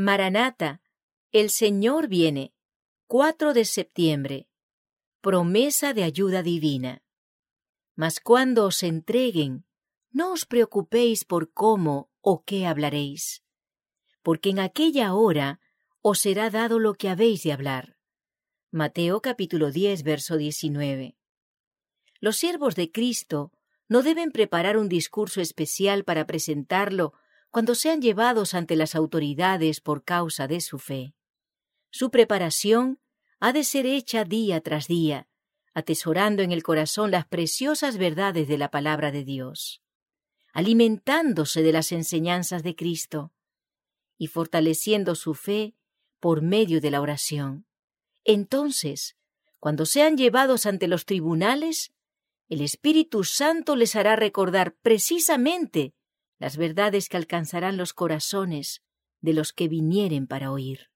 Maranata, el Señor viene. 4 de septiembre. Promesa de ayuda divina. Mas cuando os entreguen, no os preocupéis por cómo o qué hablaréis, porque en aquella hora os será dado lo que habéis de hablar. Mateo capítulo 10, verso 19. Los siervos de Cristo no deben preparar un discurso especial para presentarlo cuando sean llevados ante las autoridades por causa de su fe. Su preparación ha de ser hecha día tras día, atesorando en el corazón las preciosas verdades de la palabra de Dios, alimentándose de las enseñanzas de Cristo y fortaleciendo su fe por medio de la oración. Entonces, cuando sean llevados ante los tribunales, el Espíritu Santo les hará recordar precisamente las verdades que alcanzarán los corazones de los que vinieren para oír.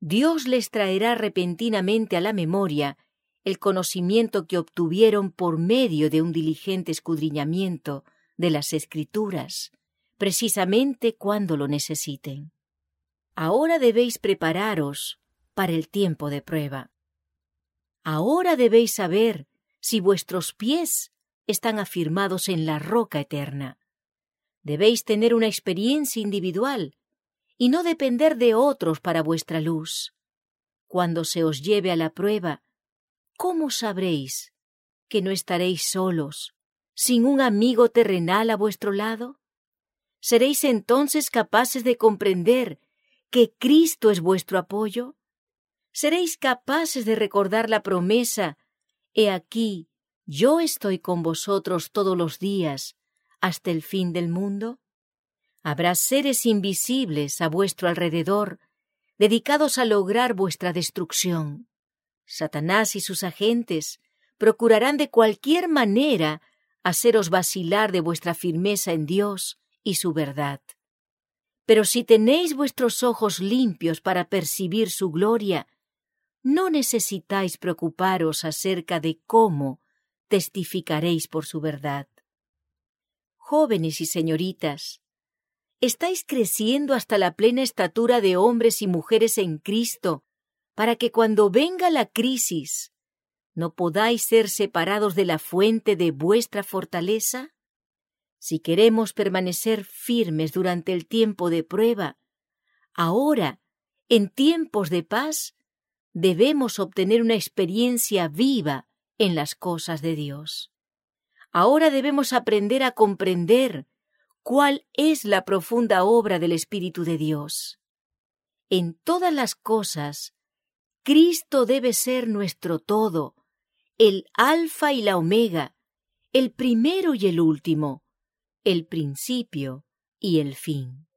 Dios les traerá repentinamente a la memoria el conocimiento que obtuvieron por medio de un diligente escudriñamiento de las Escrituras, precisamente cuando lo necesiten. Ahora debéis prepararos para el tiempo de prueba. Ahora debéis saber si vuestros pies están afirmados en la roca eterna. Debéis tener una experiencia individual y no depender de otros para vuestra luz. Cuando se os lleve a la prueba, ¿cómo sabréis que no estaréis solos, sin un amigo terrenal a vuestro lado? ¿Seréis entonces capaces de comprender que Cristo es vuestro apoyo? ¿Seréis capaces de recordar la promesa, He aquí, yo estoy con vosotros todos los días, hasta el fin del mundo? Habrá seres invisibles a vuestro alrededor, dedicados a lograr vuestra destrucción. Satanás y sus agentes procurarán de cualquier manera haceros vacilar de vuestra firmeza en Dios y su verdad. Pero si tenéis vuestros ojos limpios para percibir su gloria, no necesitáis preocuparos acerca de cómo testificaréis por su verdad. Jóvenes y señoritas, estáis creciendo hasta la plena estatura de hombres y mujeres en Cristo, para que cuando venga la crisis no podáis ser separados de la fuente de vuestra fortaleza? Si queremos permanecer firmes durante el tiempo de prueba, ahora, en tiempos de paz, debemos obtener una experiencia viva en las cosas de Dios. Ahora debemos aprender a comprender cuál es la profunda obra del Espíritu de Dios. En todas las cosas, Cristo debe ser nuestro todo, el alfa y la omega, el primero y el último, el principio y el fin.